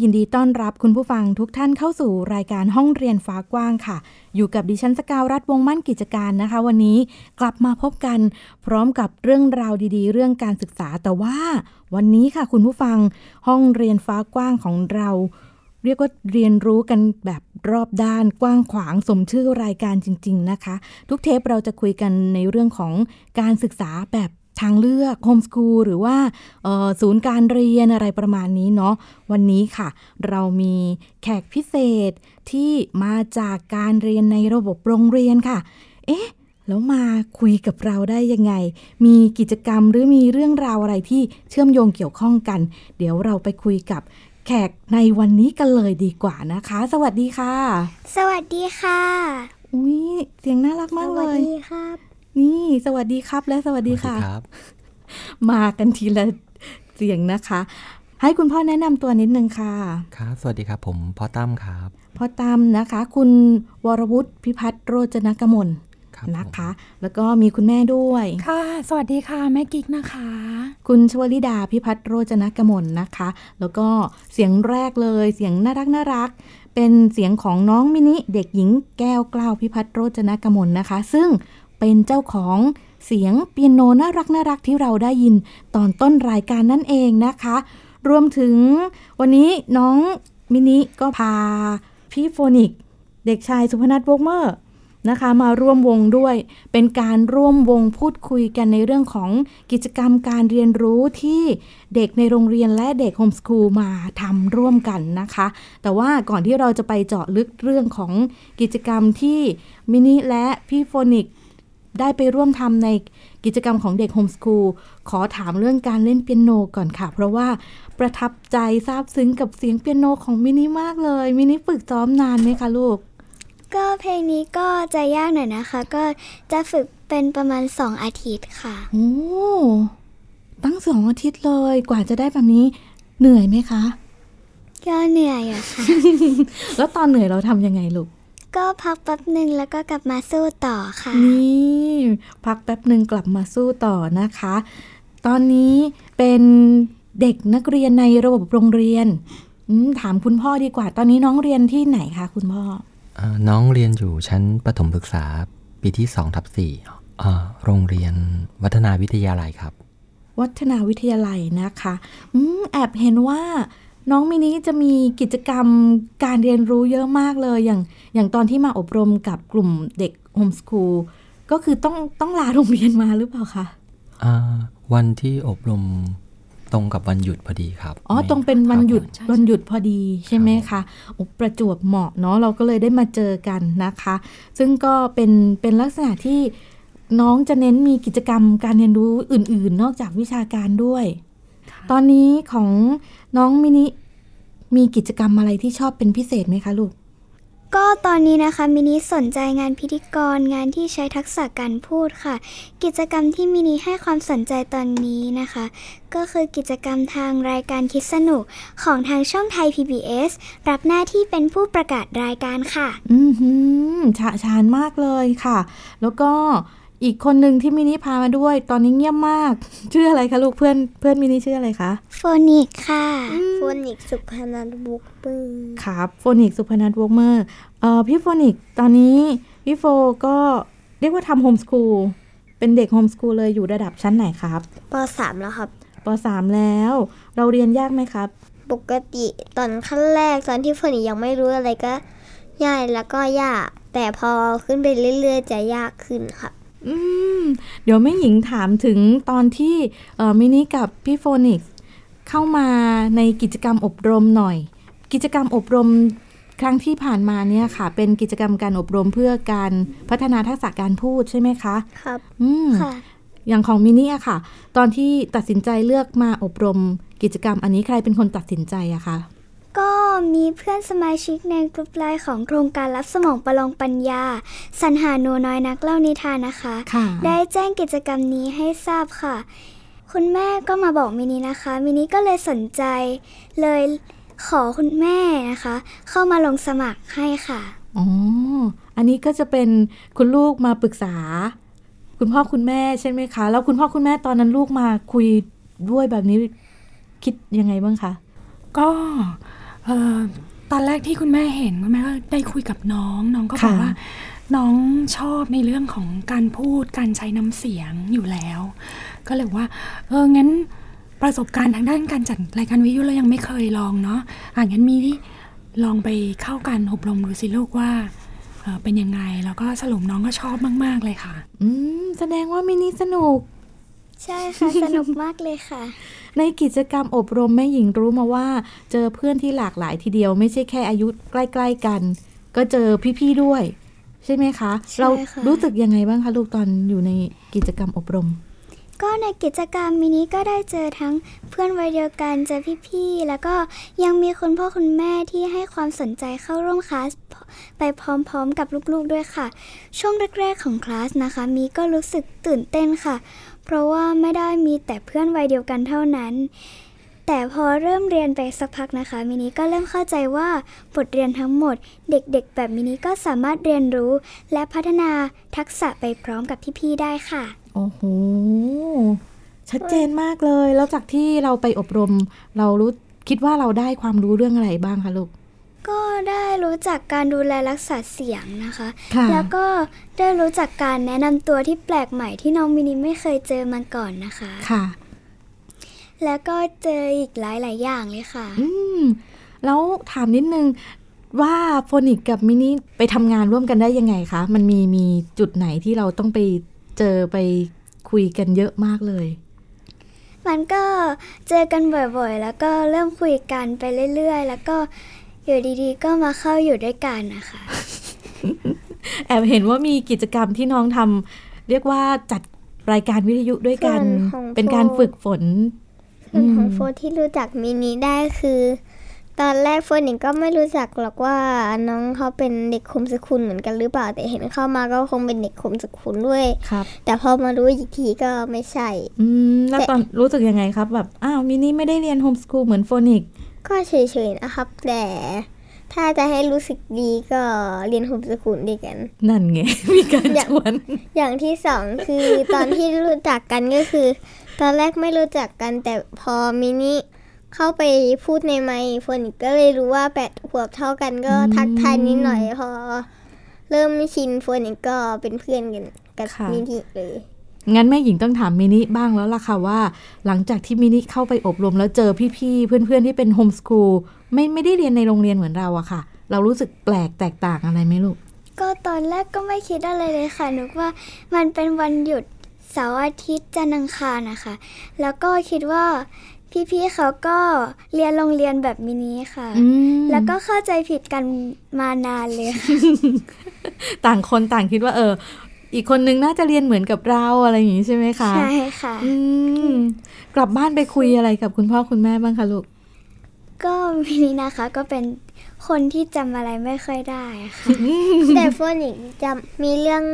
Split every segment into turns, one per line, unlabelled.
ยินดีต้อนรับคุณผู้ฟังทุกท่านเข้าสู่รายการห้องเรียนฟ้ากว้างค่ะ อยู่กับดิฉันสกาวรัฐวงมั่นกิจการนะคะ วันนี้กลับมาพบกัน พร้อมกับเรื่องราวดีๆ เรื่องการศึกษาแต่ว่า วันนี้ค่ะคุณผู้ฟังห้องเรียนฟ้ากว้างของเรา เรียกว่าเรียนรู้กันแบบรอบด้านกว้างขวางสมชื่อรายการจริง ๆ นะคะ ทุกเทปเราจะคุยกันในเรื่องของการศึกษาแบบ ทางเลือกโฮมสกูลหรือว่าศูนย์การเรียนอะไรประมาณนี้เนาะวันนี้ค่ะ เรามีแขกพิเศษที่มาจากการเรียนในระบบโรงเรียนค่ะ เอ๊ะแล้วมาคุยกับเราได้ยังไง มีกิจกรรมหรือมีเรื่องราวอะไรที่เชื่อมโยงเกี่ยวข้องกัน เดี๋ยวเราไปคุยกับแขกในวันนี้กันเลยดีกว่านะคะ สวัสดีค่ะ
สวัสดีค่ะ
อุ้ยเสียงน่ารักมากเลย
สวัสดีครับ
นี่ สวัสดีครับ และสวัสดีค่ะ
ครับ
มากันทีละเสียงนะคะ ให้คุณพ่อแนะนำตัวนิดนึงค่ะ
ครับสวัสดีครับ ผมพ่อตั้มครับ
พ่อตั้มนะคะ คุณวรวุฒิพิพัฒน์โรจนกมลนะคะ แล้วก็มีคุณแม่ด้วย
ค่ะ สวัสดีค่ะ แม่กิ๊กนะคะ
คุณชวลิดาพิพัฒน์โรจนกมลนะคะ แล้วก็เสียงแรกเลยเสียงน่ารักน่ารัก เป็นเสียงของน้องมินิเด็กหญิงแก้วกล้าวพิพัฒน์โรจนกมลนะคะ ซึ่ง เป็นเจ้าของเสียงเปียโนน่ารักน่ารักที่เราได้ยินตอนต้นรายการนั่นเองนะคะ รวมถึงวันนี้น้องมินิก็พาพี่โฟนิก เด็กชายสุพนัทโบกเมอร์นะคะมาร่วมวงด้วย เป็นการร่วมวงพูดคุยกันในเรื่องของกิจกรรมการเรียนรู้ที่เด็กในโรงเรียนและเด็ก homeschool มาทำร่วมกันนะคะ แต่ว่าก่อนที่เราจะไปเจาะลึกเรื่องของกิจกรรมที่มินิและพี่โฟนิก ได้ไปร่วมทำในกิจกรรมของเด็ก homeschool ขอถามเรื่องการเล่นเปียโนก่อนค่ะ เพราะว่าประทับใจซาบซึ้งกับเสียงเปียโนของมินิมากเลยมินิฝึกซ้อมนานไหมคะลูก
ก็เพลงนี้ก็จะยากหน่อยนะคะ ก็จะฝึกเป็นประมาณสองอาทิตย์ค่ะ
โอ้ตั้งสองอาทิตย์เลยกว่าจะได้แบบนี้เหนื่อยไหมคะ
ก็เหนื่อยอะค่ะ แล้
วตอนเหนื่อยเราทำยังไงลูก
ก็พักแป๊บหนึ่งแล้วก็กลับมาสู้ต่อค่ะ
นี่พักแป๊บหนึ่งกลับมาสู้ต่อนะคะ ตอนนี้เป็นเด็กนักเรียนในระบบโรงเรียนถามคุณพ่อดีกว่า ตอนนี้น้องเรียนที่ไหนคะคุณพ่อ
อน้องเรียนอยู่ชั้นประถมศึกษาปีที่สองทับสี่โรงเรียนวัฒนาวิทยาลัยครับ
วัฒนาวิทยาลัยนะคะอแอบเห็นว่า น้องมินิจะมีกิจกรรมการเรียนรู้เยอะมากเลย อย่างอย่างตอนที่มาอบรมกับกลุ่มเด็กโฮมสคูลก็คือต้องต้องลาโรงเรียนมาหรือเปล่าคะ
วันที่อบรมตรงกับวันหยุดพอดีครับ
อ๋อ ตรงเป็นวันหยุดวันหยุดพอดีใช่ไหมคะอประจวบเหมาะเนาะเราก็เลยได้มาเจอกันนะคะ ซึ่งก็เป็นเป็นลักษณะที่น้องจะเน้นมีกิจกรรมการเรียนรู้อื่น ๆ นอกจากวิชาการด้วย ตอนนี้ของน้องมินิมีกิจกรรมอะไรที่ชอบเป็นพิเศษไหมคะลูก
ก็ตอนนี้นะคะมินิสนใจงานพิธีกรงานที่ใช้ทักษะการพูดค่ะ กิจกรรมที่มินิให้ความสนใจตอนนี้นะคะ ก็คือกิจกรรมทางรายการคิดสนุกของทางช่องไทย PBS รับหน้าที่เป็นผู้ประกาศรายการค่ะ
อืมหืมฉะฉานมากเลยค่ะ แล้วก็ อีกคนหนึ่งที่มินิพามาด้วย ตอนนี้เงียบมาก ชื่ออะไรคะลูกเพื่อนเพื่อนมินิชื่ออะไรคะ
โฟนิกค่ะโฟนิกสุพนัทวกเมอร์
ครับโฟนิกสุพนัทวกเมอร์เอ่อพี่โฟนิกตอนนี้พี่โฟก็เรียกว่าทำ homeschool เป็นเด็ก homeschool เลยอยู่ระดับชั้นไหนครับ
ป .3 แล้วครับ
ป .3 แล้ว เราเรียนยากไหมครับ
ปกติตอนขั้นแรกตอนที่โฟนิกยังไม่รู้อะไรก็ง่ายแล้วก็ยาก
แต่พอขึ้นไปเรื่อยๆ จะยากขึ้นครับ
อืม เดี๋ยวแม่หญิงถามถึงตอนที่เอ่อมินิกับพี่โฟนิกส์เข้ามาในกิจกรรมอบรมหน่อย กิจกรรมอบรมครั้งที่ผ่านมาเนี่ยค่ะ เป็นกิจกรรมการอบรมเพื่อการพัฒนาทักษะการพูดใช่ไหมคะ
ครับ
อืม
ค่ะ
อย่างของมินี่อะค่ะ ตอนที่ตัดสินใจเลือกมาอบรมกิจกรรมอันนี้ใครเป็นคนตัดสินใจอะคะ
ก็มีเพื่อนสมาชิกในกลุ่มไลน์ของโครงการรับสมองประลองปัญญา สรรหาโนน้อยนักเล่านิทานนะคะ
ค่ะ
ได้แจ้งกิจกรรมนี้ให้ทราบค่ะ คุณแม่ก็มาบอกมินินะคะ มินิก็เลยสนใจ เลยขอคุณแม่นะคะ เข้ามาลงสมัครให้ค่ะ
อ๋ออันนี้ก็จะเป็นคุณลูกมาปรึกษา คุณพ่อคุณแม่ใช่ไหมคะ แล้วคุณพ่อคุณแม่ตอนนั้นลูกมาคุยด้วยแบบนี้คิดยังไงบ้างคะ
ก็เอ่อ ตอนแรกที่คุณแม่เห็นคุณแม่ก็ได้คุยกับน้องน้องก็บอก
ค่ะ
ว่า น้องชอบในเรื่องของการพูดการใช้น้ำเสียงอยู่แล้ว ก็เลยว่า เอองั้นประสบการณ์ทางด้านการจัดรายการวิทยุเรายังไม่เคยลองเนาะอะงั้นมีที่ลองไปเข้าการอบรมดูสิลูกว่าเอ่อเป็นยังไง แล้วก็สรุปน้องก็ชอบมาก ๆ เลยค่ะ
อืม แสดงว่ามินิสนุก
ใช่ค่ะ สนุกมากเลยค่ะ
ในกิจกรรมอบรมแม่หญิงรู้มาว่า เจอเพื่อนที่หลากหลายทีเดียว ไม่ใช่แค่อายุใกล้ ๆกัน ก็เจอพี่ๆด้วย ใช่ไหมคะ
ใช่
เรา
ค่ะ
รู้สึกยังไงบ้างคะลูกตอนอยู่ในกิจกรรมอบรม
ก็ในกิจกรรมมินิก็ได้เจอทั้งเพื่อนวัยเดียวกันเจอพี่ๆแล้วก็ยังมีคุณพ่อคุณแม่ที่ให้ความสนใจเข้าร่วมคลาสไปพร้อมๆกับลูกๆด้วยค่ะ ช่วงแรกๆของคลาสนะคะ มีก็รู้สึกตื่นเต้นค่ะ เพราะว่าไม่ได้มีแต่เพื่อนวัยเดียวกันเท่านั้น แต่พอเริ่มเรียนไปสักพักนะคะ มินิก็เริ่มเข้าใจว่าบทเรียนทั้งหมด เด็กๆ แบบมินิก็สามารถเรียนรู้ และพัฒนาทักษะไปพร้อมกับพี่ๆได้ค่ะ
โอ้โหชัดเจนมากเลย แล้วจากที่เราไปอบรม เรารู้คิดว่าเราได้ความรู้เรื่องอะไรบ้างคะลูก
ก็ได้รู้จักการดูแลรักษาเสียงนะคะ
ค่ะ
แล้วก็ได้รู้จักการแนะนำตัวที่แปลกใหม่ที่น้องมินิไม่เคยเจอมาก่อนนะคะ
ค่ะ
แล้วก็เจออีกหลาย ๆ อย่างเลยค่ะ
อืม แล้วถามนิดนึงว่าโฟนิกกับมินิไปทำงานร่วมกันได้ยังไงคะ มันมีมีจุดไหนที่เราต้องไปเจอไปคุยกันเยอะมากเลย
มันก็เจอกันบ่อยๆ แล้วก็เริ่มคุยกันไปเรื่อยๆ แล้วก็ อยู่ดีๆ ก็มาเข้าอยู่ด้วยกันนะคะ
แอบเห็นว่ามีกิจกรรมที่น้องทำเรียกว่าจัดรายการวิทยุด้วยกัน
ส่วนของ
เป็นการ
โฟ
ฝึกฝน
ส่วนของ
อืม
โฟนที่รู้จักมินิได้คือ ตอนแรกโฟนเองก็ไม่รู้จักหรอกว่าน้องเขาเป็นเด็ก homeschool เหมือนกันหรือเปล่าแต่เห็นเข้ามาก็คงเป็นเด็ก homeschool ด้วย
ครับ
แต่พอมารู้อีกทีก็ไม่ใช่
อืมแล้ว
แต่
ตอนรู้สึกยังไงครับ แบบ อ้าวมินิไม่ได้เรียน homeschool เหมือนโฟนิก
ก็เฉยๆนะครับ แต่ถ้าจะให้รู้สึกดีก็เรียน homeschool ด้วยกัน
นั่นไง มีการ
อยาก
ชวน
อย่างที่สองคือตอนที่รู้จักกันก็คือ ตอนแรกไม่รู้จักกันแต่พอมินิเข้าไปพูดในไมค์โฟนิกก็เลยรู้ว่าแปดขวบเท่ากันก็
อืม
ทักทายนิดหน่อยพอ เริ่มชินโฟนิกก็เป็นเพื่อนกันกับ
ค่ะ
มินิเลย
งั้นแม่หญิงต้องถามมินิบ้างแล้วล่ะค่ะว่า หลังจากที่มินิเข้าไปอบรมแล้วเจอพี่ๆเพื่อนๆที่เป็น homeschool ไม่ไม่ได้เรียนในโรงเรียนเหมือนเราอะค่ะ เรารู้สึกแปลกแตกต่างอะไรไหมลูก
ก็ตอนแรกก็ไม่คิดอะไรเลยค่ะนึกว่ามันเป็นวันหยุดเสาร์อาทิตย์จันทร์อังคารนะคะ แล้วก็คิดว่าพี่ๆเขาก็เรียนโรงเรียนแบบมินิค่ะ
อืม
แล้วก็เข้าใจผิดกันมานานเลยค่ะ
ต่างคนต่างคิดว่าเออ อีกคนนึงน่าจะเรียนเหมือนกับเราอะไรอย่างนี้ใช่ไหมคะ
ใช่ค่ะ
อืม กลับบ้านไปคุยอะไรกับคุณพ่อคุณแม่บ้างคะลูก
ก็มินินะคะก็เป็นคนที่จำอะไรไม่ค่อยได้ค่ะ
แต่โฟนิกจำมีเรื่อง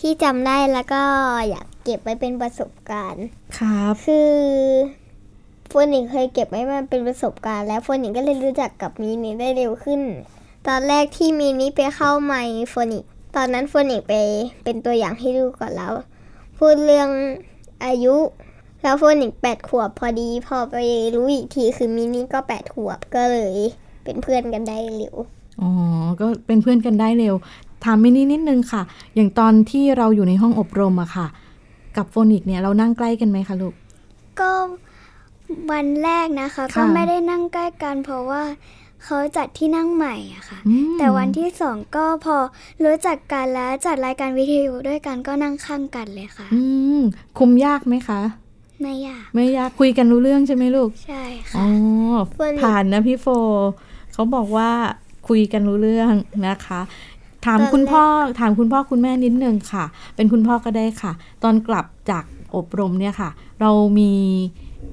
ที่จำได้แล้วก็อยากเก็บไว้เป็นประสบการณ์
ครับ
คือโฟนิกเคยเก็บไว้มาเป็นประสบการณ์ แล้วโฟนิกก็เลยรู้จักกับมินิได้เร็วขึ้น ตอนแรกที่มินิไปเข้าไมค์โฟนิก ตอนนั้นโฟนิกไปเป็นตัวอย่างให้ดูก่อนแล้ว พูดเรื่องอายุ แล้วโฟนิกแปดขวบพอดี พอไปรู้อีกทีคือมินิก็แปดขวบก็เลย เป็นเพื่อนกันได้เร็ว
อ๋อ ก็เป็นเพื่อนกันได้เร็ว ถามมินินิดนึงค่ะ อย่างตอนที่เราอยู่ในห้องอบรมอะค่ะ กับโฟนิกเนี่ยเรานั่งใกล้กันไหมคะลูก
ก็วันแรกนะคะ
ค่ะ
ก็ไม่ได้นั่งใกล้กันเพราะว่า เขาจัดที่นั่งใหม่อะค่ะ
อืม
แต่วันที่สองก็พอรู้จักกันแล้วจัดรายการวิทยุด้วยกันก็นั่งข้างกันเลยค่ะ
อืมคุมยากไหมคะ
ไม่ยาก
ไม่ยากคุยกันรู้เรื่องใช่ไหมลูก
ใช่
อ๋
ค่ะ
อผ่านนะพี่โฟ เขาบอกว่าคุยกันรู้เรื่องนะคะ ถามคุณพ่อถามคุณพ่อคุณแม่นิดนึงค่ะ เป็นคุณพ่อก็ได้ค่ะ ตอนกลับจากอบรมเนี่ยค่ะ เรามี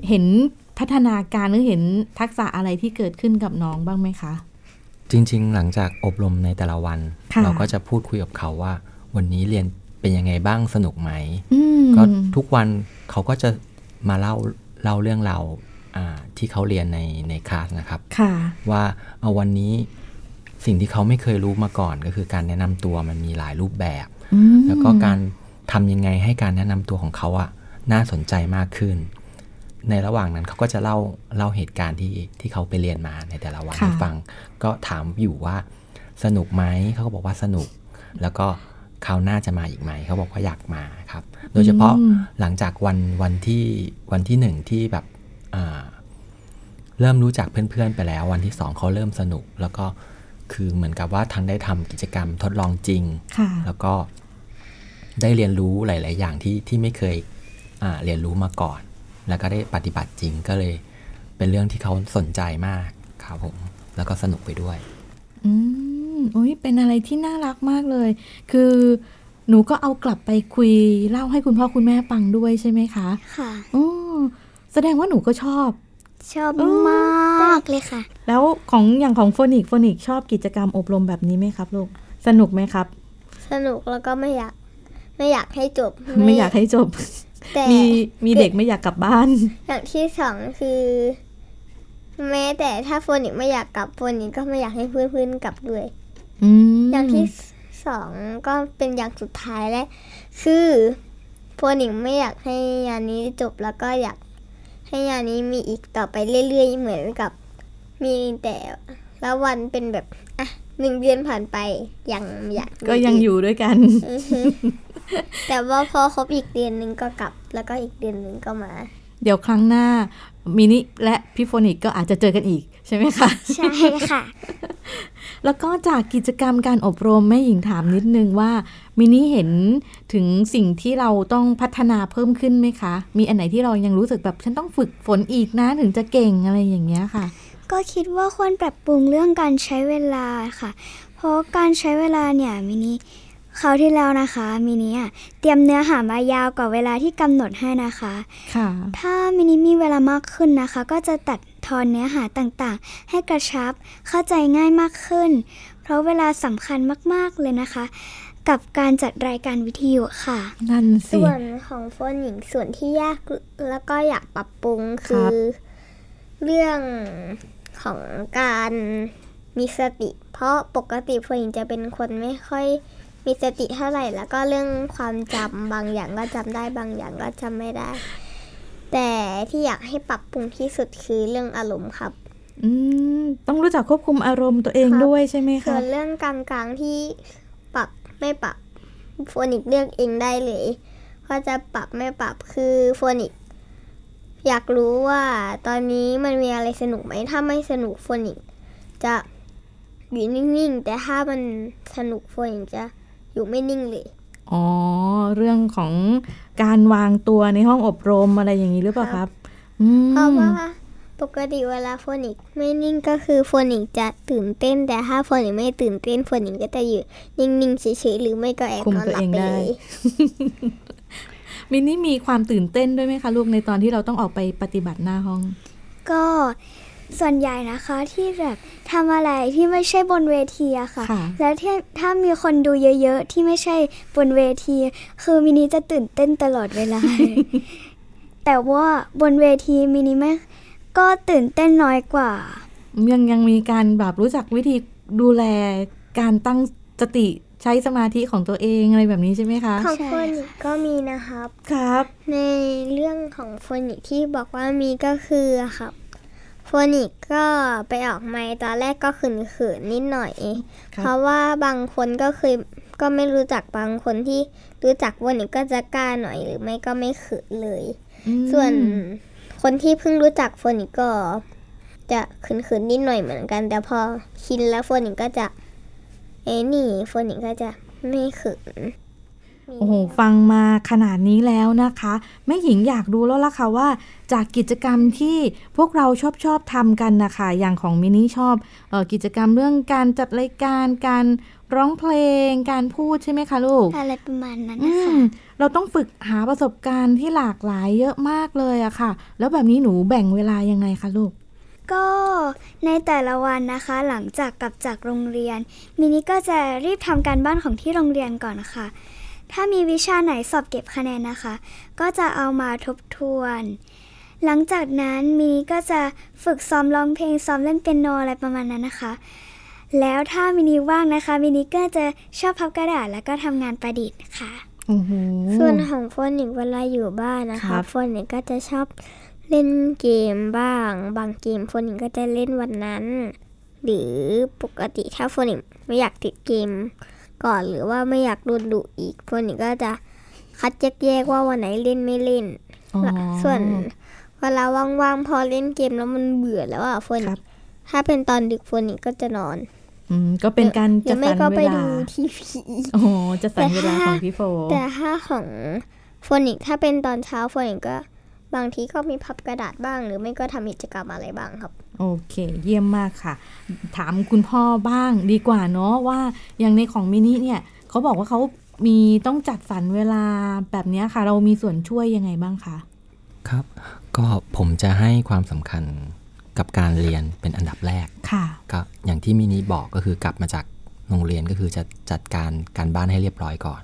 เห็น พัฒนาการหรือเห็นทักษะอะไรที่เกิดขึ้นกับน้องบ้างไหมคะ
จริง ๆ หลังจากอบรมในแต่ละวัน
ค่ะ
เราก็จะพูดคุยกับเขาว่า วันนี้เรียนเป็นยังไงบ้างสนุกไหม
อืม
ก็ทุกวันเขาก็จะมาเล่าเล่าเรื่องเราวอ่าที่เขาเรียนในในคลาสนะครับ
ค่ะ
ว่าเอาวันนี้สิ่งที่เขาไม่เคยรู้มาก่อนก็คือการแนะนำตัวมันมีหลายรูปแบบ
อืม
แล้วก็การทำยังไงให้การแนะนำตัวของเขาอะน่าสนใจมากขึ้น ในระหว่างนั้นเขาก็จะเล่าเล่าเหตุการณ์ที่ที่เขาไปเรียนมาในแต่ละวัน
ค่ะ
ให้ฟัง ก็ถามอยู่ว่าสนุกไหมเขาก็บอกว่าสนุก แล้วก็คราวหน้าจะมาอีกไหมเขาบอกว่าอยากมาครับ โดยเฉพาะ
อืม
หลังจากวันวันที่วันที่หนึ่งที่แบบอ่าเริ่มรู้จักเพื่อนๆไปแล้ว วันที่สองเขาเริ่มสนุก แล้วก็คือเหมือนกับว่าทั้งได้ทำกิจกรรมทดลองจริง
ค่ะ
แล้วก็ได้เรียนรู้หลาย ๆ อย่างที่ที่ไม่เคยอ่าเรียนรู้มาก่อน แล้วก็ได้ปฏิบัติจริงก็เลยเป็นเรื่องที่เขาสนใจมากครับผม แล้วก็สนุกไปด้วย
อืมโอ้ยเป็นอะไรที่น่ารักมากเลย คือหนูก็เอากลับไปคุยเล่าให้คุณพ่อคุณแม่ฟังด้วยใช่ไหมคะ
ค่ะ
อ๋อแสดงว่าหนูก็ชอบ
ชอบ
อืม
มากเลยค่ะ
แล้วของอย่างของโฟนิกโฟนิกชอบกิจกรรมอบรมแบบนี้ไหมครับลูก สนุกไหมครับ
สนุกแล้วก็ไม่อยาก ไม่อยากให้จบ
ไม่อยากให้จบ
แต่
มีมีเด็กไม่อยากกลับบ้าน
อย่างที่สองคือ แม้แต่ถ้าโฟนิกไม่อยากกลับโฟนิกก็ไม่อยากให้เพื่อนๆกลับด้วย
อืม
อย่างที่สองก็เป็นอย่างสุดท้ายและ คือโฟนิกไม่อยากให้ยานนี้จบแล้วก็อยากให้ยานนี้มีอีกต่อไปเรื่อยๆเหมือนกับ มีแต่ละวันเป็นแบบอะหนึ่งเดือนผ่านไปยังอยากมี
ก็ยังอยู่ด้วยกัน
อือฮึ แต่ว่าพอครบอีกเดือนหนึ่งก็กลับ แล้วก็อีกเดือนหนึ่งก็มา
เดี๋ยวครั้งหน้ามินิและพี่โฟนิกก็อาจจะเจอกันอีกใช่ไหมคะ
ใช่ค่ะ
แล้วก็จากกิจกรรมการอบรมแม่หญิงถามนิดนึงว่ามินิเห็นถึงสิ่งที่เราต้องพัฒนาเพิ่มขึ้นไหมคะ มีอันไหนที่เรายังรู้สึกแบบฉันต้องฝึกฝนอีกนะถึงจะเก่งอะไรอย่างเงี้ยค่ะ
ก็คิดว่าควรปรับปรุงเรื่องการใช้เวลาค่ะ เพราะการใช้เวลาเนี่ยมินิ คราวที่แล้วนะคะมินิอะเตรียมเนื้อหามายาวกว่าเวลาที่กำหนดให้นะคะ
ค่ะ
ถ้ามินิมีเวลามากขึ้นนะคะ ก็จะตัดทอนเนื้อหาต่างๆ ให้กระชับเข้าใจง่ายมากขึ้น เพราะเวลาสำคัญมากๆเลยนะคะ กับการจัดรายการวิทยุค่ะ
นั่นสิ
ส่วนของโฟนหญิงส่วนที่ยากแล้วก็อยากปรับปรุง
ครั
คื
บ
อเรื่องของการมีสติ เพราะปกติโฟนหญิงจะเป็นคนไม่ค่อย มีสติเท่าไหร่ แล้วก็เรื่องความจำบางอย่างก็จำได้บางอย่างก็จำไม่ได้ แต่ที่อยากให้ปรับปรุงที่สุดคือเรื่องอารมณ์ครับ
อืมต้องรู้จักควบคุมอารมณ์ตัวเอง
ครับ
ด้วยใช่ไหม
ส่
คะ
วนเรื่องกลางๆที่ปรับไม่ปรับโฟนิกเลือกเองได้เลยว่าจะปรับไม่ปรับคือโฟนิกอยากรู้ว่าตอนนี้มันมีอะไรสนุกไหม ถ้าไม่สนุกโฟนิกจะอยู่นิ่งๆ แต่ถ้ามันสนุกโฟนิกจะ อยู่ไม่นิ่งเลย
อ๋อ เรื่องของการวางตัวในห้องอบรมอะไรอย่างนี้หรือเปล่าครับอืม
เพราะว่าปกติเวลาโฟนิกไม่นิ่งก็คือโฟนิกจะตื่นเต้นแต่ถ้าโฟนิกไม่ตื่นเต้นโฟนิกก็จะอยู่นิ่งๆเฉยๆหรือไม่ก็แอบ
คุม
นอน
ตัว
หลั
เอบง
ไป
ได้
เลย
มินนี่มีความตื่นเต้นด้วยไหมคะลูกในตอนที่เราต้องออกไปปฏิบัติหน้าห้อง
ก็ ส่วนใหญ่นะคะที่แบบทำอะไรที่ไม่ใช่บนเวทีอะค่ะ
ค่ะ
แล้วที่ถ้ามีคนดูเยอะๆ ที่ไม่ใช่บนเวที คือมินิจะตื่นเต้นตลอดเวลา แต่ว่าบนเวทีมินิไม่ก็ตื่นเต้นน้อยกว่า
ยังยังมีการแบบรู้จักวิธีดูแลการตั้งสติใช้สมาธิของตัวเองอะไรแบบนี้ใช่ไหมคะ
ของ
ใช่
โฟนิกก็มีนะครับ
ครับ
ในเรื่องของโฟนิกที่บอกว่ามีก็คือครับ โฟนิกก็ไปออกไมค์ตอนแรกก็ขืนขืนๆนิดหน่อย
ครับ
เพราะว่าบางคนก็เคยก็ไม่รู้จักบางคนที่รู้จักโฟนิกก็จะกล้าหน่อยหรือไม่ก็ไม่ขืนเลย
อืม
ส่วนคนที่เพิ่งรู้จักโฟนิกก็ จะขืนๆนิดหน่อยเหมือนกัน แต่พอชินแล้วโฟนิกก็จะ เอ้นี่โฟนิกก็จะไม่ขืน
โอ้โหฟังมาขนาดนี้แล้วนะคะแม่หญิงอยากรู้แล้วล่ะค่ะว่า จากกิจกรรมที่พวกเราชอบชอบทำกันนะคะอย่างของมินี่ชอบเออกิจกรรมเรื่องการจัดรายการการร้องเพลง การพูดใช่ไหมคะลูก
อะไรประมาณนั้น
อื
นะคะ
มเราต้องฝึกหาประสบการณ์ที่หลากหลายเยอะมากเลยอะค่ะ แล้วแบบนี้หนูแบ่งเวลายังไงคะลูก
ก็ในแต่ละวันนะคะ หลังจากกลับจากโรงเรียน มินิก็จะรีบทำการบ้านของที่โรงเรียนก่อนค่ะ ถ้ามีวิชาไหนสอบเก็บคะแนนนะคะ ก็จะเอามาทบทวน หลังจากนั้นมินิก็จะฝึกซ้อมร้องเพลงซ้อมเล่นเปียโนอะไรประมาณนั้นนะคะ แล้วถ้ามินิว่างนะคะมินิก็จะชอบพับกระดาษแล้วก็ทำงานประดิษฐ์ค่ะ
โอ้โห
ส่วนของโฟนิกเวลาอยู่บ้านนะ
คะ
ครั
บ
โฟนิกก็จะชอบเล่นเกมบ้าง บางเกมโฟนิกก็จะเล่นวันนั้น หรือปกติถ้าโฟนิกไม่อยากติดเกม ก่อนหรือว่าไม่อยากโดนดุอีกโฟนิกก็จะคัดแยกๆว่าวันไหนเล่นไม่เล่น
อ๋อ
ส่วนเวลาว่างๆพอเล่นเกมแล้วมันเบื่อแล้วอะโฟนิ
ครั
ก
บ
ถ้าเป็นตอนดึกโฟนิกก็จะนอน
อืมก็เป็นการ
หรื
จั
อ
ด
ไม่
สรร
ก็
เว
ไป
ลา
ดูทีวี
โอ้โหจัดสรรเวลา
แต่ถ้า
ของพี่โฟ
แต่ถ้าของโฟนิกถ้าเป็นตอนเช้าโฟนิกก็ บางทีก็มีพับกระดาษบ้าง หรือไม่ก็ทำกิจกรรมอะไรบ้างครับ
โอเค เยี่ยมมากค่ะ ถามคุณพ่อบ้างดีกว่าเนาะว่าอย่างในของมินิเนี่ยเขาบอกว่าเขามีต้องจัดสรรเวลาแบบเนี้ยค่ะ เรามีส่วนช่วยยังไงบ้างคะ
ครับ ก็ผมจะให้ความสำคัญกับการเรียนเป็นอันดับแรก
ค่ะ
ก็อย่างที่มินิบอกก็คือกลับมาจากโรงเรียนก็คือจะจัดการการบ้านให้เรียบร้อยก่อน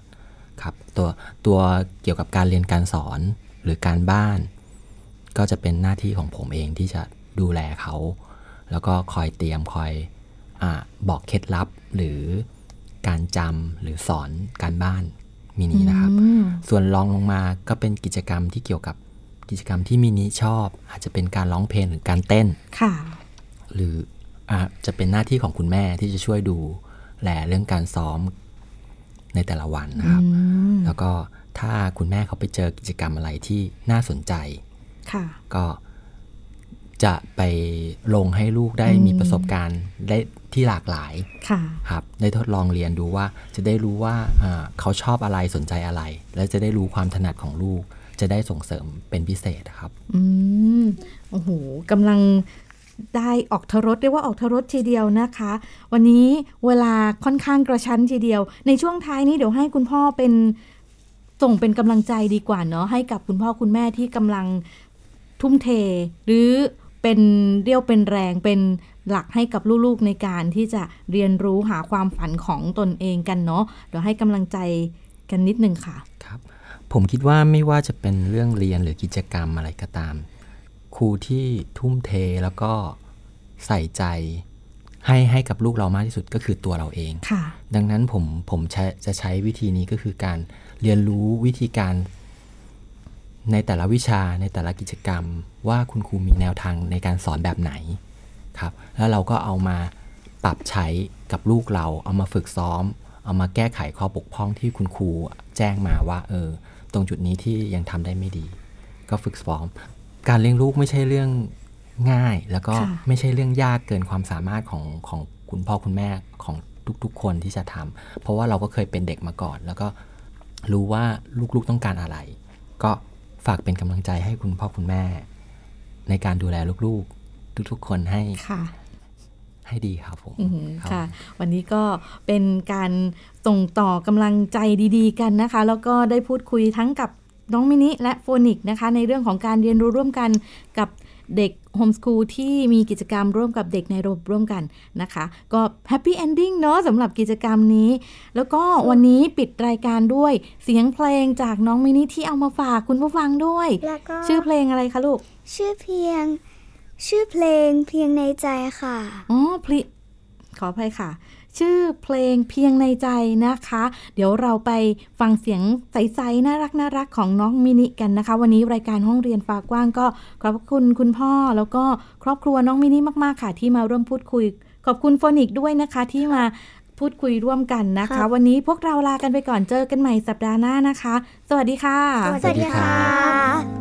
ครับตัวตัวเกี่ยวกับการเรียนการสอนหรือการบ้าน ก็จะเป็นหน้าที่ของผมเองที่จะ ดูแลเขา แล้วก็คอยเตรียมคอยอาบอกเคล็ดลับหรือการจำหรือสอนการบ้านมินินะครับ
อืม
ส่วนรองลงมาก็เป็นกิจกรรมที่เกี่ยวกับกิจกรรมที่มินิชอบ อาจจะเป็นการร้องเพลงหรือการเต้น
ค่ะ
หรืออาจะเป็นหน้าที่ของคุณแม่ที่จะช่วยดูแลเรื่องการซ้อมในแต่ละวันนะครับ
อืม
แล้วก็ถ้าคุณแม่เขาไปเจอกิจกรรมอะไรที่น่าสนใจ
ค่ะ
ก็ จะไปลงให้ลูกได้
อืม
มีประสบการณ์ได้ที่หลากหลาย
ค่ะ
ครับได้ทดลองเรียนดูว่าจะได้รู้ว่าอ่าเขาชอบอะไรสนใจอะไร และจะได้รู้ความถนัดของลูก จะได้ส่งเสริมเป็นพิเศษครับ
อืมโอ้โหกำลังได้ออกทรสเรียกว่าออกทรสทีเดียวนะคะ วันนี้เวลาค่อนข้างกระชั้นทีเดียว ในช่วงท้ายนี้เดี๋ยวให้คุณพ่อเป็นส่งเป็นกำลังใจดีกว่าเนาะให้กับคุณพ่อคุณแม่ที่กำลังทุ่มเท หรือ เป็นเรี่ยวเป็นแรงเป็นหลักให้กับลูกๆในการที่จะเรียนรู้หาความฝันของตนเองกันเนาะเดี๋ยวให้กำลังใจกันนิดนึงค่ะ
ครับ ผมคิดว่าไม่ว่าจะเป็นเรื่องเรียนหรือกิจกรรมอะไรก็ตาม ครูที่ทุ่มเทแล้วก็ใส่ใจให้ให้กับลูกเรามากที่สุดก็คือตัวเราเอง
ค่ะ
ดังนั้นผมผมใช้จะใช้วิธีนี้ก็คือการเรียนรู้วิธีการ ในแต่ละวิชาในแต่ละกิจกรรม ว่าคุณครูมีแนวทางในการสอนแบบไหนครับแล้วเราก็เอามาปรับใช้กับลูกเรา เอามาฝึกซ้อม เอามาแก้ไขข้อบกพร่องที่คุณครูแจ้งมาว่าเออตรงจุดนี้ที่ยังทำได้ไม่ดี ก็ฝึกซ้อม การเลี้ยงลูกไม่ใช่เรื่องง่าย แล้วก็
ค่ะ
ไม่ใช่เรื่องยากเกินความสามารถของของคุณพ่อคุณแม่ของทุกๆ คนที่จะทำเพราะว่าเราก็เคยเป็นเด็กมาก่อน แล้วก็รู้ว่าลูกๆต้องการอะไร ก็ ฝากเป็นกำลังใจให้คุณพ่อคุณแม่ ในการดูแลลูกๆ ทุกๆ คนให้
ค่ะ
ให้ดีครับผม
อือหือ
รับ
ค่ะ วันนี้ก็เป็นการส่งต่อกำลังใจดีๆ กันนะคะ แล้วก็ได้พูดคุยทั้งกับน้องมินิและโฟนิกนะคะ ในเรื่องของการเรียนรู้ร่วมกันกับเด็ก โฮมส o ูลที่มีกิจกรรมร่วมกับเด็กในระบบร่วมกันนะคะ ก็ happy ending เนาะสำหรับกิจกรรมนี้ แล้วก็วันนี้ปิดรายการด้วยเสียงเพลงจากน้องมินิที่เอามาฝากคุณผู้ฟังด้วย
แล้วก็
ชื่อเพลงอะไรคะลูก
ชื่อเพียง ชื่อเพลงเพียงในใจค่ะ
อ๋อพลิขออภัยค่ะ ชื่อเพลงเพียงในใจนะคะ เดี๋ยวเราไปฟังเสียงใสๆน่ารักน่ารักของน้องมินิกันนะคะ วันนี้รายการห้องเรียนฟ้ากว้างก็ขอบคุณคุณพ่อแล้วก็ครอบครัวน้องมินิมากๆค่ะ ที่มาร่วมพูดคุย ขอบคุณโฟนิกด้วยนะคะที่มาพูดคุยร่วมกันนะ
ครั
คะ
บ
วันนี้พวกเราลากันไปก่อนเจอกันใหม่สัปดาห์หน้านะคะ สวัสดีค่ะ
สวัสดีค่ะะ